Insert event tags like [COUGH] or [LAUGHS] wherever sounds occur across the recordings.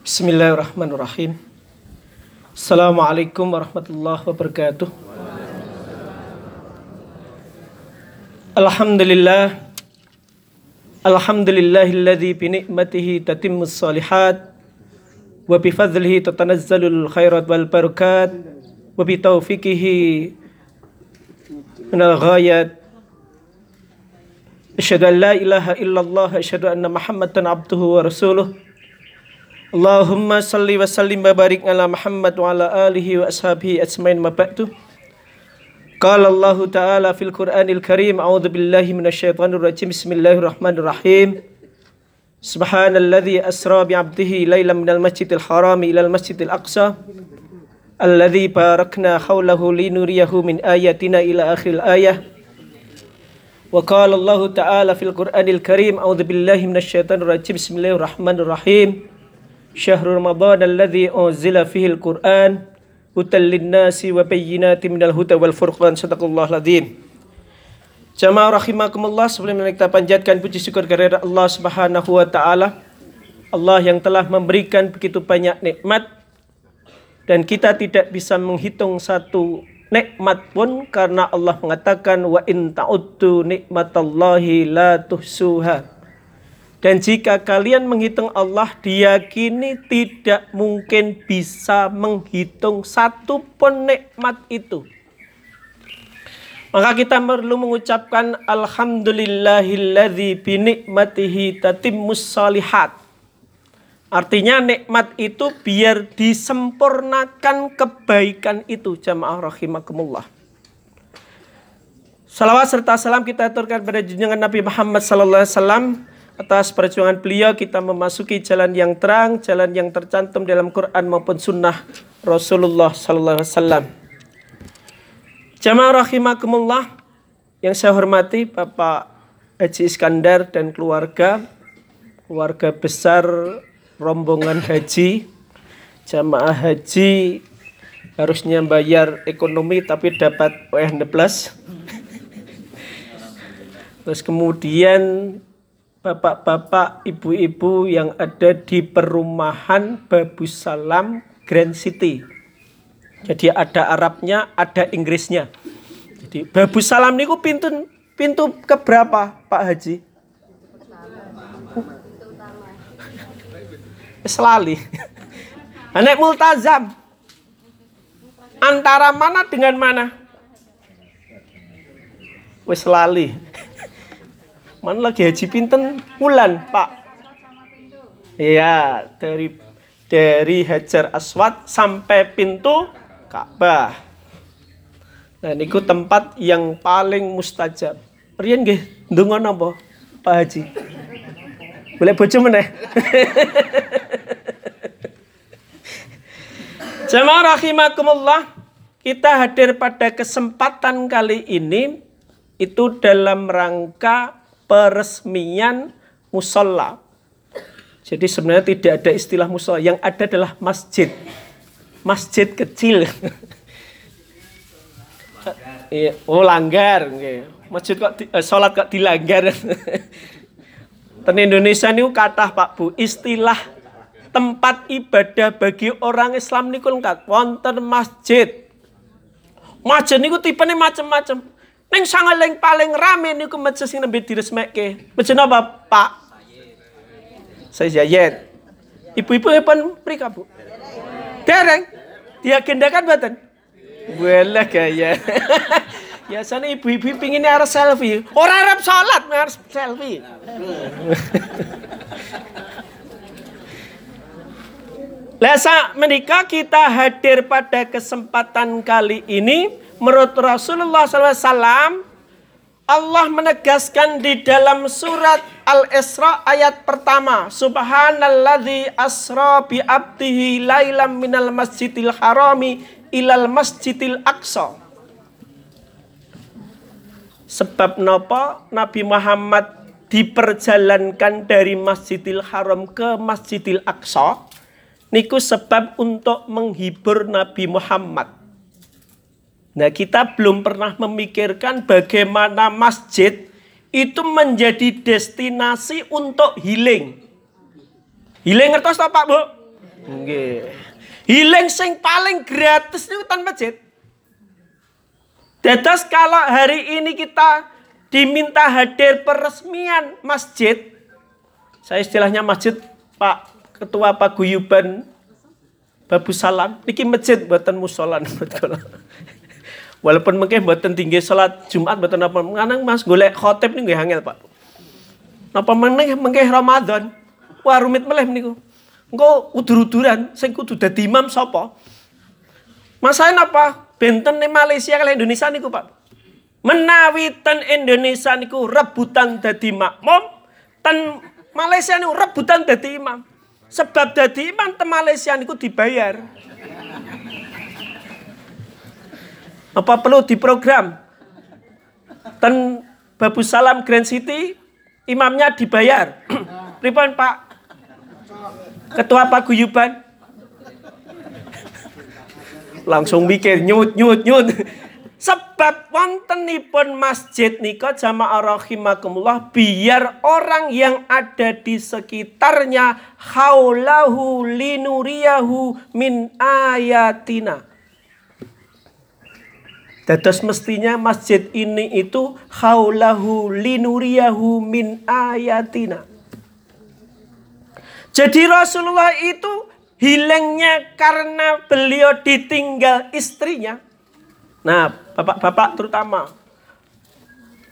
بسم الله الرحمن الرحيم السلام عليكم ورحمة الله وبركاته الحمد لله الحمد لله الذي بنعمته تتم الصالحات وبفضله تتنزل الخيرات والبركات وبتوفيقه من الغايات أشهد أن لا إله إلا الله أشهد أن محمدا عبده ورسوله Allahumma salli wa sallim wa barik ala Muhammad wa ala alihi wa ashabihi ajmain. Ma ba'du. Qala Allah Ta'ala fil Qur'anil Karim A'udzu billahi minasyaitonir rajim. Bismillahirrahmanirrahim. Subhanalladzi asra bi 'abdihi lailan minal masjidil harami ilal masjidil aqsa alladzi barakna haulahu linuriyahu min ayatina ila akhir ayah. Wa qala Allah Ta'ala fil Qur'anil Karim A'udzu billahi minasyaitonir rajim. Bismillahirrahmanirrahim Syahrul Ramadan alladzi unzila fihi al-Qur'an hutal linnasi wa bayyinatin minal huda wal furqan sadaqallahu ladhim Jamaah rahimakumullah sebelum kita panjatkan puji syukur kepada Allah Subhanahu wa taala. Allah yang telah memberikan begitu banyak nikmat dan kita tidak bisa menghitung satu nikmat pun karena Allah mengatakan wa in ta'uddu nikmatallahi la tuhsuha dan jika kalian menghitung Allah, diyakini tidak mungkin bisa menghitung satu pun nikmat itu. Maka kita perlu mengucapkan Alhamdulillahilladzi binikmatihi tatimmus salihat. Artinya nikmat itu biar disempurnakan kebaikan itu jamaah rahimakumullah. Salawat serta salam kita aturkan pada junjungan Nabi Muhammad sallallahu alaihi Atas perjuangan beliau kita memasuki jalan yang terang, jalan yang tercantum dalam Quran maupun sunnah Rasulullah Sallallahu Alaihi Wasallam. Jamaah rahimakumullah yang saya hormati Bapak Haji Iskandar dan keluarga, keluarga besar rombongan haji, jamaah haji harusnya bayar ekonomi tapi dapat WN plus. Terus kemudian bapak-bapak, ibu-ibu yang ada di perumahan Babus Salam Grand City. Jadi ada Arabnya, ada Inggrisnya. Jadi Babus Salam niku pintu pintu keberapa Pak Haji? Selali. [LAUGHS] Anak multazam. Antara mana dengan mana? Wes lali. Mana lagi haji pinten bulan, Pak? Iya, dari dari Hajar Aswad sampai pintu Ka'bah. Nah, niku tempat yang paling mustajab. Riyen nggih ndonga napa, Pak Haji? Boleh bojo meneh. [LAUGHS] Jamaah rahimakumullah, kita hadir pada kesempatan kali ini itu dalam rangka peresmian musola. Jadi sebenarnya tidak ada istilah musola, yang ada adalah masjid. Masjid kecil. Iya, oh langgar. Masjid kok di, eh, sholat kok dilanggar. Ten Indonesia ini kata Pak Bu, istilah tempat ibadah bagi orang Islam niku lengkap. Wonten masjid. Masjid niku tipenya macam-macam. Neng sangaling paling rame niku masjid sing nembe diresmekke. Masjid napa, Pak? Saya Zayed. Ibu-ibu pun mrika, Bu. Dereng. Diagendakan mboten? Walah gaya. [LAUGHS] Biasanya ibu-ibu pingin harus selfie. Orang Arab sholat harus selfie. [LAUGHS] Lesa menikah kita hadir pada kesempatan kali ini menurut Rasulullah SAW Allah menegaskan di dalam surat Al-Isra ayat pertama Subhanalladzi asra bi abdihi lailam minal masjidil harami ilal masjidil aqsa. Sebab nopo Nabi Muhammad diperjalankan dari Masjidil Haram ke Masjidil Aqsa niku sebab untuk menghibur Nabi Muhammad. Nah, kita belum pernah memikirkan bagaimana masjid itu menjadi destinasi untuk healing. Healing ngertos tak Pak Bu? Nggih. Hilang sing paling gratis niku tan masjid. Dados kalau hari ini kita diminta hadir peresmian masjid, saya istilahnya masjid Pak Ketua Paguyuban Babu Salam, niki masjid buatan musolan. [LAUGHS] Walaupun mungkin buatan tinggi salat Jumat buatan apa, nganang Mas golek khotib nih angel Pak. Napa meneh mengke Ramadan? Wah rumit meleh niku. Engko udur-uduran sing kudu dadi imam sapa? Masalah napa? Benten Malaysia kali Indonesia niku, Pak. Menawi ten Indonesia niku rebutan dadi makmum, ten Malaysia niku rebutan dadi imam. Sebab dadi imam ten Malaysia niku dibayar. Apa perlu diprogram? Ten Babu Salam Grand City imamnya dibayar. [CLEARS THROAT] Pripun Pak? Ketua Paguyuban? langsung mikir nyut nyut nyut. Sebab wontenipun masjid nika jamaah rahimakumullah biar orang yang ada di sekitarnya haulahu linuriyahu min ayatina. Dados mestinya masjid ini itu haulahu linuriyahu min ayatina. Jadi Rasulullah itu hilangnya karena beliau ditinggal istrinya. Nah, bapak-bapak terutama.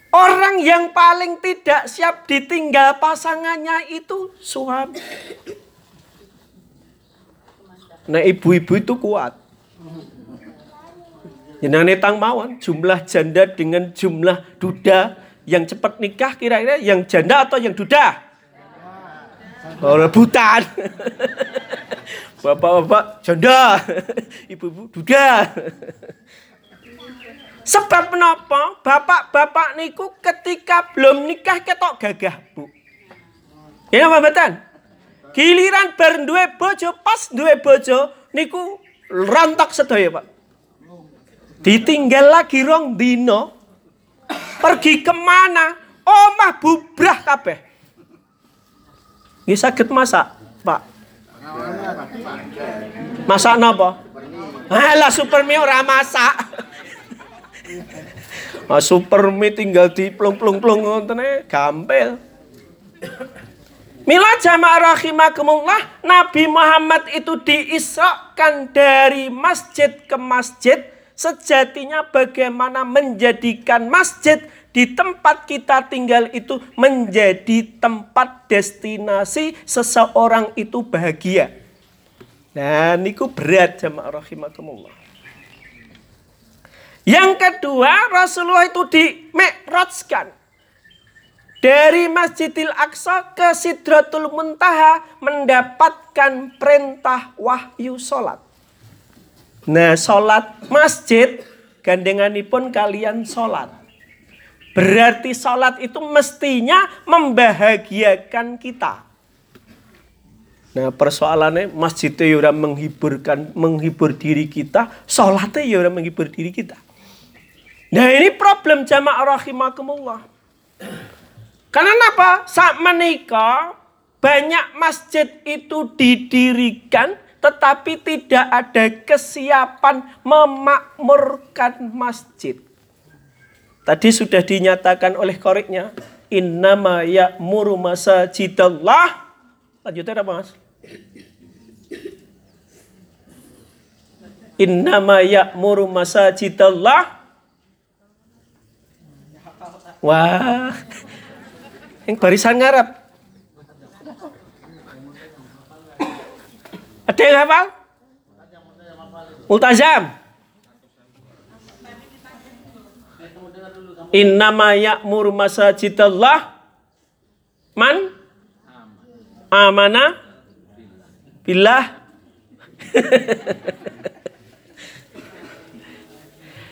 Orang yang paling tidak siap ditinggal pasangannya itu suami. Nah, ibu-ibu itu kuat. Jenenge tang mawon jumlah janda dengan jumlah duda yang cepat nikah kira-kira yang janda atau yang duda? Oh, rebutan. [LAUGHS] Bapak-bapak janda, [LAUGHS] ibu-ibu duda. Sebab menapa? Bapak-bapak niku ketika belum nikah ketok gagah, Bu. Ya apa betul? Giliran bar duwe bojo, pas duwe bojo niku rontok sedaya, Pak. Ditinggal lagi rong dino. Pergi ke mana? Omah bubrah kabeh. Nggih saged masak, Pak. Masak napa? Alah super mie ora masak. Super mie tinggal di plung-plung-plung ngoten gampil. Mila jamaah rahimakumullah, Nabi Muhammad itu diisrakan dari masjid ke masjid. Sejatinya bagaimana menjadikan masjid di tempat kita tinggal itu menjadi tempat destinasi seseorang itu bahagia. Nah, niku berat jamaah rahimakumullah. Yang kedua, Rasulullah itu di Mi'rajkan. Dari Masjidil Aqsa ke Sidratul Muntaha mendapatkan perintah wahyu solat. Nah, solat masjid gandenganipun kalian solat. Berarti sholat itu mestinya membahagiakan kita. Nah persoalannya masjid itu ya menghiburkan, menghibur diri kita, sholatnya ya menghibur diri kita. Nah ini problem jamaah rahimakumullah. Karena apa? Saat menikah banyak masjid itu didirikan tetapi tidak ada kesiapan memakmurkan masjid. Tadi sudah dinyatakan oleh koriknya. Innama ya'muru masajidallah. Lanjutnya apa mas? Innama ya'muru masajidallah. Wah. Yang barisan ngarap. Ada yang hafal? Multazam. Innama ya'mur masajidallah man amana billah [LAUGHS]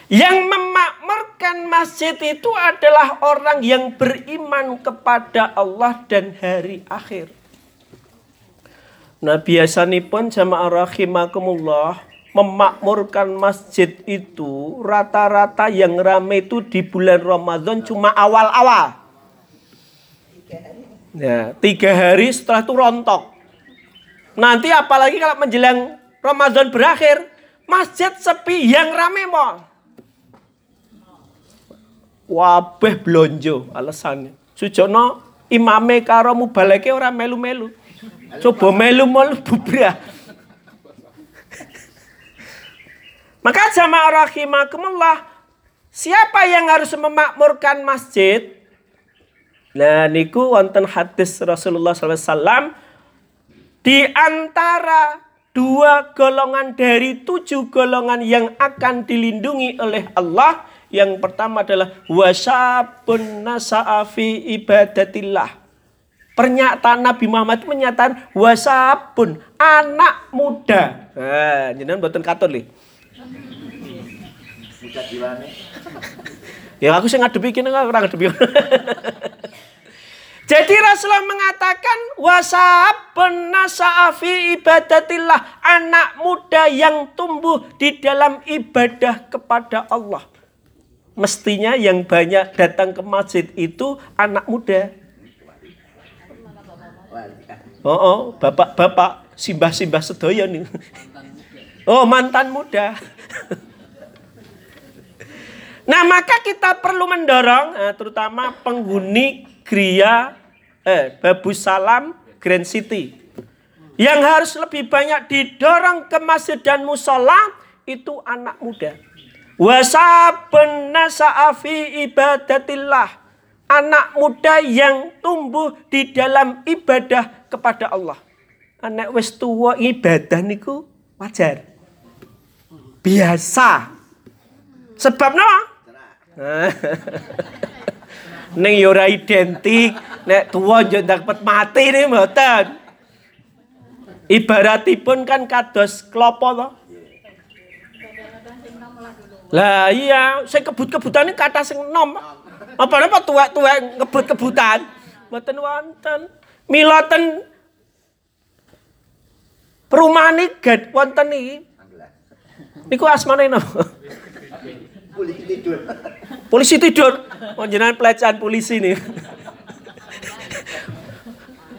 Yang memakmurkan masjid itu adalah orang yang beriman kepada Allah dan hari akhir. Nah biasa pun jamaah rahimakumullah memakmurkan masjid itu rata-rata yang ramai itu di bulan Ramadan cuma awal-awal. Ya, tiga hari setelah itu rontok. Nanti apalagi kalau menjelang Ramadan berakhir, masjid sepi yang rame mall. Wabeh blonjo alasannya. Sujono imame karo mubaleke ora melu-melu. Coba melu melu bubrah. Maka jamaah rahimakumullah, siapa yang harus memakmurkan masjid? Nah, niku wonten hadis Rasulullah SAW di antara dua golongan dari tujuh golongan yang akan dilindungi oleh Allah. Yang pertama adalah wasabun nasa'afi ibadatillah. Pernyataan Nabi Muhammad menyatakan wasabun anak muda. Nah, jenengan boten katut nih. Ya aku sih ngadepi kene ora ngadepi. [LAUGHS] Jadi Rasulullah mengatakan wasabun nasa'afi ibadatillah anak muda yang tumbuh di dalam ibadah kepada Allah. Mestinya yang banyak datang ke masjid itu anak muda. Oh, oh bapak-bapak, simbah-simbah sedaya nih. Oh, mantan muda. Nah, maka kita perlu mendorong eh, terutama penghuni Gria eh Babu Salam Grand City. Yang harus lebih banyak didorong ke masjid dan musola itu anak muda. Wasabun nasa'afi ibadatillah. Anak muda yang tumbuh di dalam ibadah kepada Allah. Anak wis tua ibadah niku wajar. Biasa. Sebab nama [LAUGHS] Neng yo identik, nek tua yo dapat mati nih mboten. Ibaratipun kan kados klopo to. Lah iya, sing kebut-kebutan kata sing nom. Apa napa tua-tua ngebut-kebutan? Mboten wonten. Miloten perumahan iki wonten iki. Niku asmane napa? Polisi tidur. Polisi tidur. Panjenengan pelecehan polisi nih.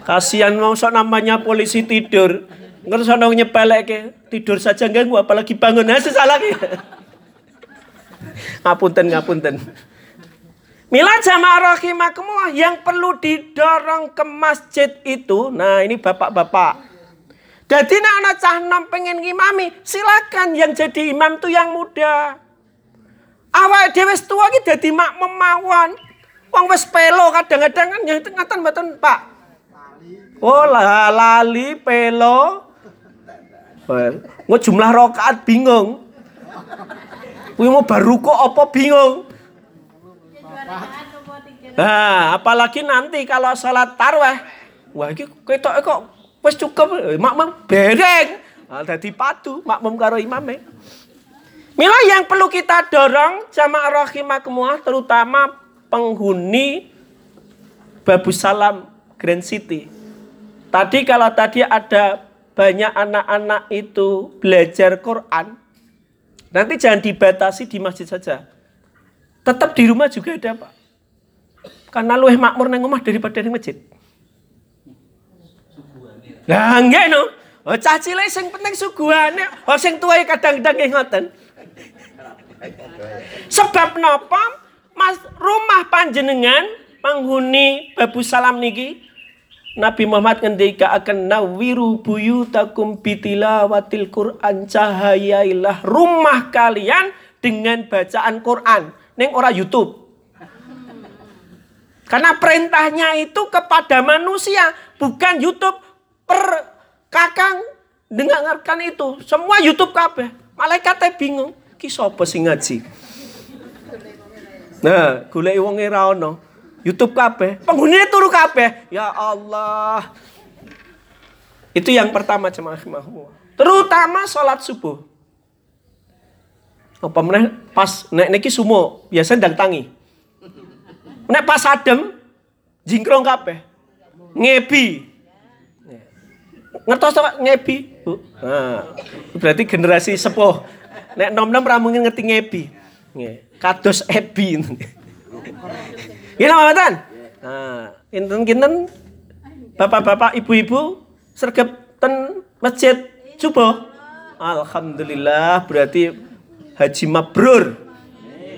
Kasihan mau sok namanya polisi tidur. Ngerti sono nyepelek ke tidur saja ganggu apalagi bangun hasil salah. Ngapunten ngapunten. Mila jamaah rahimakumullah yang perlu didorong ke masjid itu. Nah, ini bapak-bapak. Jadi nak anak cah nom pengen ngimami, silakan yang jadi imam tuh yang muda. Awak dhewe wis tuwa iki dadi makmum mawon. Wong wis pelo kadang-kadang kan yang ngaten mboten, Pak. Oh, lali pelo. Nggak jumlah rokaat bingung. Kuwi mau baru kok apa bingung. Nah, apalagi nanti kalau salat tarwah. Wah, iki ketok kok wis cukup makmum bereng. Nah, dadi padu makmum karo imame. Mila yang perlu kita dorong jamaah rahimakumullah terutama penghuni Babu Salam Grand City. Tadi kalau tadi ada banyak anak-anak itu belajar Quran, nanti jangan dibatasi di masjid saja. Tetap di rumah juga ada Pak. Karena lu makmur neng rumah daripada di masjid. Lah enggak no. Oh cah cilik sing penting suguhane. Oh sing tuwa kadang-kadang nggih ngoten. Sebab napa? Mas rumah panjenengan penghuni Babu Salam niki Nabi Muhammad ngendika akan nawiru buyutakum bitilawatil Quran cahayailah rumah kalian dengan bacaan Quran neng ora YouTube. Karena perintahnya itu kepada manusia, bukan YouTube per kakang dengarkan itu. Semua YouTube kabeh. Malaikatnya bingung. Ki sapa sing ngaji? Nah, golek wong ora ono. YouTube kabeh. Penghuni turu kabeh. Ya Allah. Itu yang pertama jemaah Terutama sholat subuh. Apa meneh pas nek niki sumo biasa ndang tangi. Nek pas adem jingkrong kabeh. Ngebi. Ngertos apa ngebi? Nah, berarti generasi sepuh. Nek nom-nom ra mungkin ngerti ngebi. Kados ebi. Gini mboten? Nah, kinten-kinten bapak-bapak, ibu-ibu sergap ten masjid subuh. Alhamdulillah berarti haji mabrur.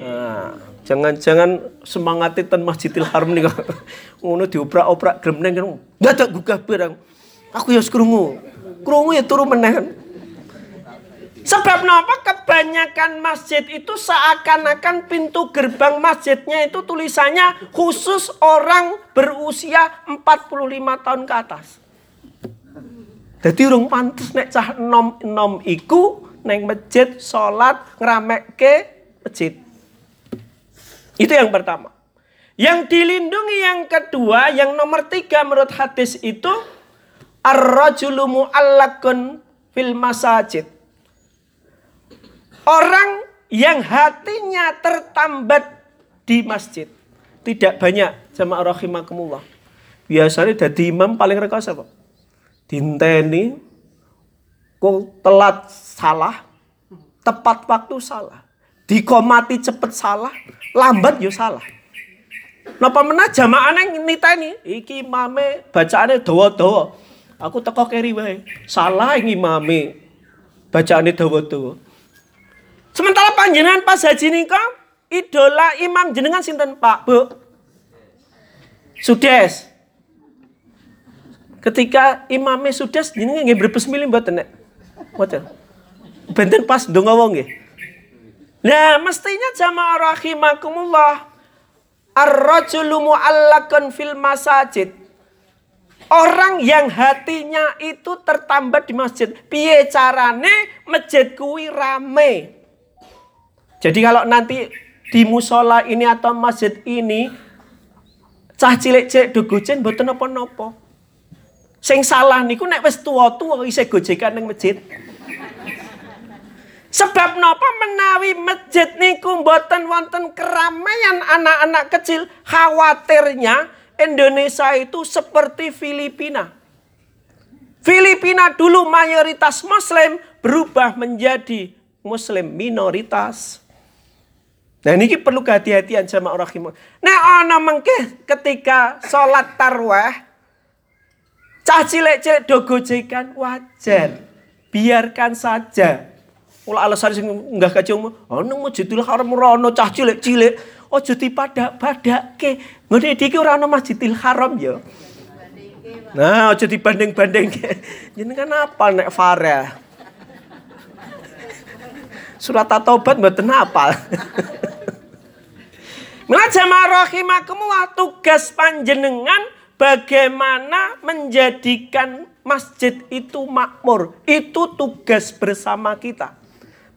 Nah, jangan-jangan semangat ten Masjidil Haram nih ngono dioprak-oprak gremeng kan dadak gugah barang. Aku ya krungu. Krungu ya turu meneh. Sebab kenapa kebanyakan masjid itu seakan-akan pintu gerbang masjidnya itu tulisannya khusus orang berusia 45 tahun ke atas. Jadi urung pantes nek cah nom-nom iku neng masjid salat ngeramekke masjid. Itu yang pertama. Yang dilindungi yang kedua, yang nomor tiga menurut hadis itu ar-rajulu mu'allakun fil masajid. Orang yang hatinya tertambat di masjid. Tidak banyak jamaah rahimakumullah. Biasanya jadi imam paling rekosa kok dinteni kok telat salah tepat waktu salah dikomati cepet salah lambat yo salah Napa menah jamaah neng niteni iki mame bacaane dawa-dawa. Aku teko keri wae. Salah ini mame bacaane dawa-dawa. Sementara panjenengan pas haji nika idola imam jenengan sinten Pak, Bu? Sudes. Ketika imamnya nggak berbes milih buat nek. Mboten. Benten pas donga wong nggih. Nah, mestinya jamaah rahimakumullah. Ar-rajulu mu'allakun fil masajid. Orang yang hatinya itu tertambat di masjid. Piye carane masjid kuwi rame. Jadi kalau nanti di musola ini atau masjid ini cah cilik-cilik dugujen mboten napa-napa. Sing salah niku nek wis tuwa-tuwa isih gojekan ning masjid. Sebab napa menawi masjid niku mboten wonten keramaian anak-anak kecil, khawatirnya Indonesia itu seperti Filipina. Filipina dulu mayoritas muslim berubah menjadi muslim minoritas. Nah ini perlu kehati-hatian sama orang Nah ana mengke ketika sholat tarwah Cah cilik-cilik do gojekan wajar. Biarkan saja. Mula alasan sing enggak kacung, ono Masjidil Haram ora ono cah cilik-cilik, aja dipadak-padake. Ngene iki ora ono Masjidil Haram ya. Nah, aja dibanding-bandingke. kan apa nek Farah? Surat Taubat mboten apa. [LAUGHS] Mila jamaah rahimakumullah tugas panjenengan Bagaimana menjadikan masjid itu makmur? Itu tugas bersama kita.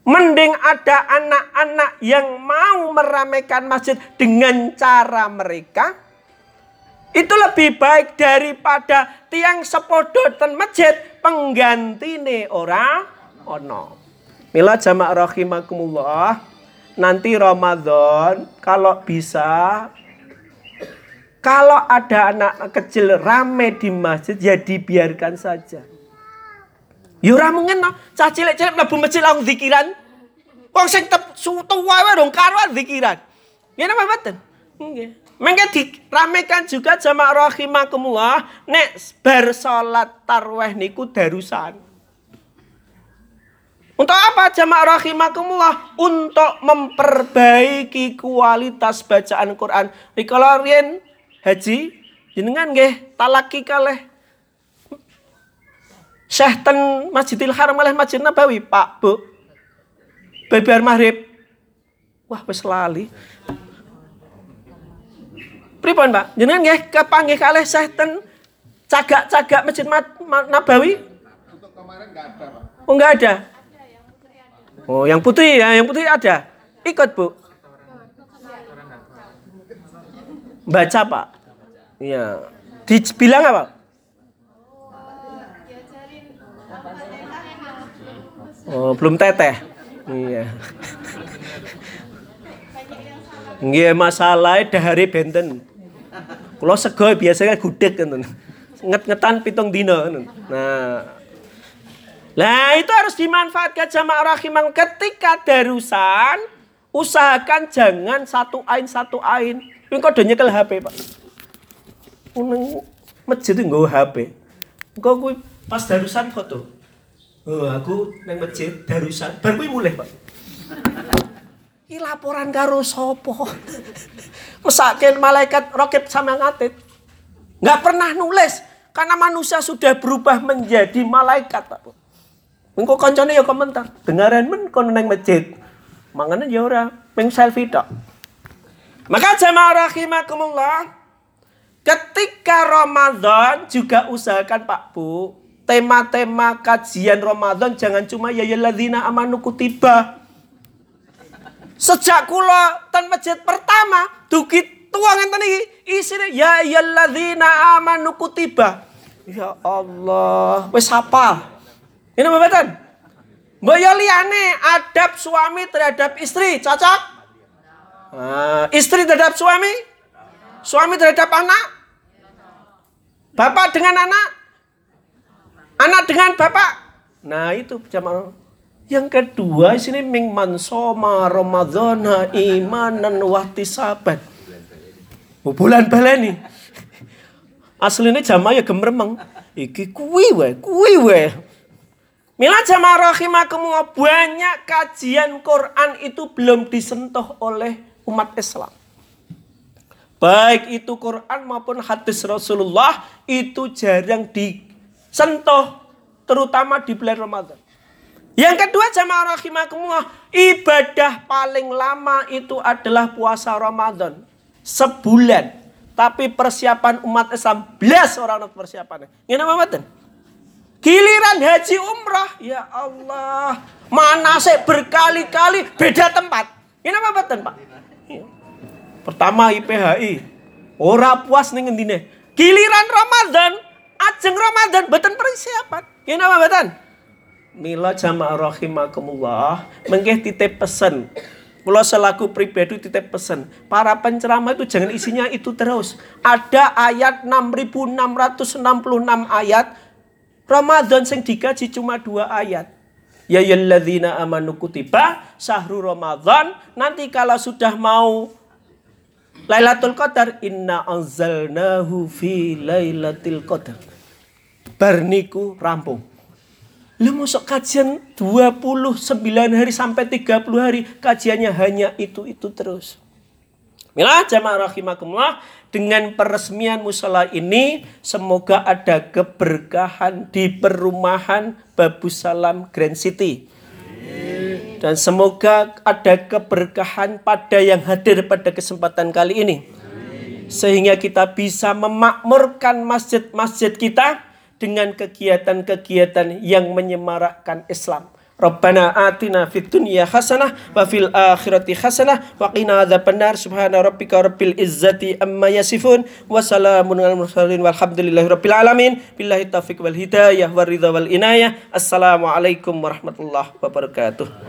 Mending ada anak-anak yang mau meramaikan masjid dengan cara mereka. Itu lebih baik daripada tiang sepodotan masjid pengganti nih orang ono. Mila jamaah rahimakumullah. Nanti Ramadan kalau bisa kalau ada anak kecil rame di masjid, ya dibiarkan saja. Ya ora mungkin no. Cah cilik-cilik mlebu masjid langsung zikiran. Wong sing tuwa wae dong karo zikiran. Ya napa mboten? Nggih. Mengke diramekan juga jamaah rahimakumullah nek bar salat tarwih niku darusan. Untuk apa jamaah rahimakumullah? Untuk memperbaiki kualitas bacaan Quran. Rikala riyen haji jenengan nggih talaki kalih Syekh ten Masjidil Haram oleh Masjid Nabawi, Pak, Bu. Bebar maghrib. Wah, wis lali. Pripun, Pak? Jenengan nggih kepanggih kalih Syekh ten cagak-cagak Masjid Nabawi? Untuk kemarin enggak ada, Pak. Oh, enggak ada. Oh, yang putih ya, yang putih ada. Ikut, Bu. Baca, Pak. Iya. Dibilang apa? Oh, belum teteh. Iya. Nggih masalah dahare benten. Kula sego biasanya gudeg ngoten. Nget-ngetan pitung dina Nah, Nah itu harus dimanfaatkan jamaah rahimah ketika darusan usahakan jangan satu ain satu ain. Ini kok nyekel HP pak. Nang masjid nggo HP. Engko kuwi Pas darusan foto. Oh, aku nang masjid darusan. Bar kuwi mulai, Pak. Iki laporan karo sapa? Mesake malaikat roket sama ngatit. Nggak pernah nulis karena manusia sudah berubah menjadi malaikat, Pak. Engko kancane ya komentar. Dengaran men kono nang masjid. Mangane ya ora, ping selfie tok. Maka jamaah rahimakumullah, ketika Ramadan juga usahakan Pak Bu, tema-tema kajian Ramadan jangan cuma ya yalladzina amanu kutiba. Sejak kula ten masjid pertama dugi tuang ngenten iki isine ya yalladzina amanu kutiba. Ya Allah, wis hafal. Ini apa betul? Mbak liane adab suami terhadap istri, cocok? Nah, istri terhadap suami? Suami terhadap anak? Bapak dengan anak? Anak dengan bapak? Nah itu jamaah. Yang kedua sini ming mansoma ramadhana imanan wahtisaban. Bulan baleni. Aslinya jamaah ya gemeremeng. Iki kuwi we, kuwi we. Mila jamaah rahimakumullah banyak kajian Quran itu belum disentuh oleh umat Islam. Baik itu Quran maupun hadis Rasulullah itu jarang disentuh terutama di bulan Ramadan. Yang kedua jamaah rahimakumullah, ibadah paling lama itu adalah puasa Ramadan. Sebulan. Tapi persiapan umat Islam belas orang persiapannya. Ini apa? Giliran haji umrah, ya Allah, mana sih berkali-kali beda tempat. Ini apa mboten, Pak? Iya. Pertama IPHI, ora puas nih ngendine. Giliran Ramadan, ajeng Ramadan beten persiapan. Ini apa mboten? Mila jamaah rahimakumullah, mengke titip pesen. Kalau selaku pribadi titip pesen. Para penceramah itu jangan isinya itu terus. Ada ayat 6666 ayat. Ramadan sing digaji cuma dua ayat. Ya yalladzina amanu kutiba sahru Ramadan. Nanti kalau sudah mau Lailatul Qadar inna anzalnahu fi lailatul qadar. Barniku rampung. Lu masuk kajian 29 hari sampai 30 hari. Kajiannya hanya itu-itu terus. Mila jamaah rahimakumullah. Dengan peresmian musola ini. Semoga ada keberkahan di perumahan Babu Salam Grand City. Dan semoga ada keberkahan pada yang hadir pada kesempatan kali ini. Sehingga kita bisa memakmurkan masjid-masjid kita dengan kegiatan-kegiatan yang menyemarakkan Islam. Rabbana atina fid dunya hasanah wa fil akhirati hasanah wa qina adzabannar. Subhana rabbika rabbil izzati amma yasifun wa salamun mursalin walhamdulillahi rabbil alamin. Billahi wal hidayah wal inayah. Assalamu alaikum warahmatullahi wabarakatuh